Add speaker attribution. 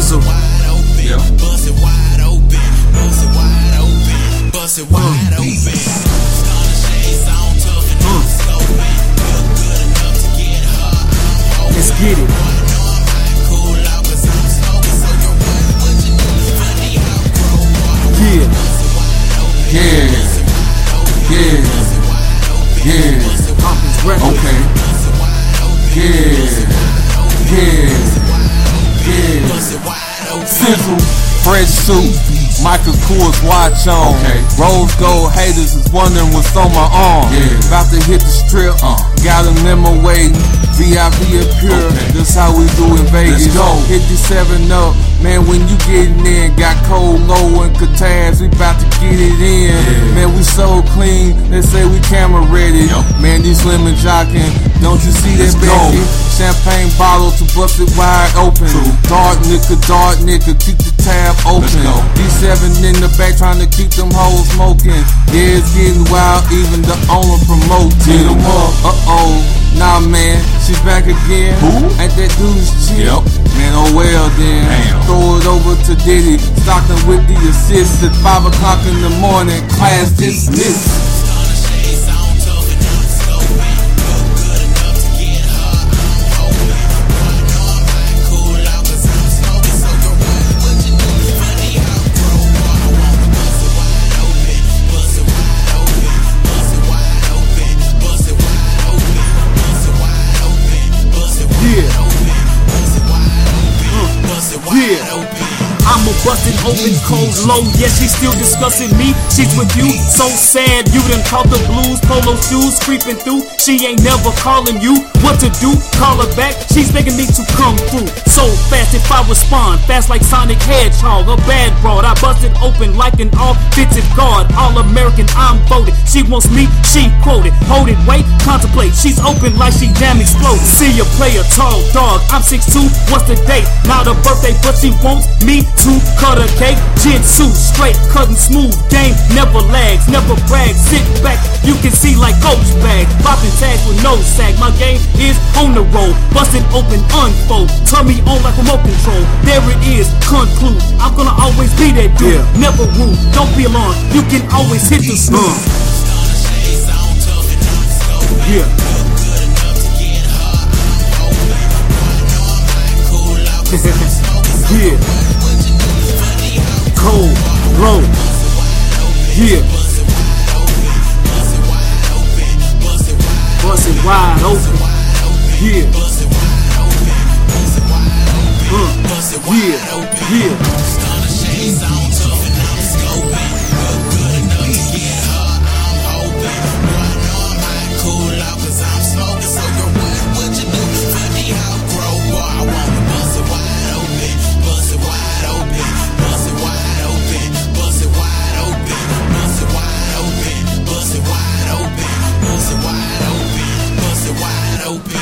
Speaker 1: Sizzle.
Speaker 2: Yeah.
Speaker 3: Bust it wide open, bust it wide open, bust it wide open.
Speaker 4: Fresh suit, Michael Kors watch on.
Speaker 2: Okay.
Speaker 4: Rose gold haters is wondering what's on my arm.
Speaker 2: Yeah.
Speaker 4: About to hit the strip,
Speaker 2: Uh.
Speaker 4: got a limo waiting. VIP appear,
Speaker 2: Okay.
Speaker 4: that's how we do in Vegas.
Speaker 2: Let's go.
Speaker 4: 57 up, man, when you getting in, got Cold Lo and Kataz, we about to get it in.
Speaker 2: Yeah.
Speaker 4: Man, we so clean, they say we camera ready.
Speaker 2: Yup.
Speaker 4: Man, these slim jocking, don't you see
Speaker 2: Let's
Speaker 4: that. Becky? Champagne bottle to bust it wide open.
Speaker 2: True.
Speaker 4: Dark nigga, dark nigga, keep the tab open. D7 in the back trying to keep them hoes smoking. Yeah, it's getting wild, even the owner promoting.
Speaker 2: 'em up.
Speaker 4: Uh oh, nah man, she's back again.
Speaker 2: Who?
Speaker 4: Ain't that dude's chick?
Speaker 2: Yep.
Speaker 4: Man, oh well then.
Speaker 2: Damn.
Speaker 4: Throw it over to Diddy. Stockton with the assist at 5 o'clock in the morning. Class dismissed.
Speaker 3: I'm open
Speaker 1: Cold Lo. Yeah, she's still discussing me. She's with you, so sad. You done caught the blues, polo shoes creeping through. She ain't never calling you. What to do? Call her back. She's begging me to come through. So fast if I respond, fast like Sonic Hedgehog. A bad broad. I busted open like an offensive guard. All American, I'm voted. She wants me, she quoted. Hold it, wait, contemplate. She's open like she damn exploded. See a player, tall dog. I'm 6'2. What's the date? Not a birthday, but she wants me to cut a cake. Jitsu, straight, cutting smooth. Game never lags, never brags. Sit back, you can see like ghost bag. Popping tags with no sack. My game is on the road. Busted open, unfold. Turn me on like remote control. There it is, conclude. I'm gonna always be that dude.
Speaker 4: Yeah.
Speaker 1: Never rude, don't be alarmed. You can always hit the uh. snooze.
Speaker 3: Stunner shades on tough and I'm scoping.
Speaker 1: Yeah.
Speaker 3: Feel good enough to get her. I'm hoping. I know I'm hot, cool out 'cause I'm smoking. So
Speaker 1: Yeah. Cold, low. Yeah.
Speaker 3: Bust it wide open, bust it wide open, Bust it wide
Speaker 1: open,
Speaker 3: Bust it wide open.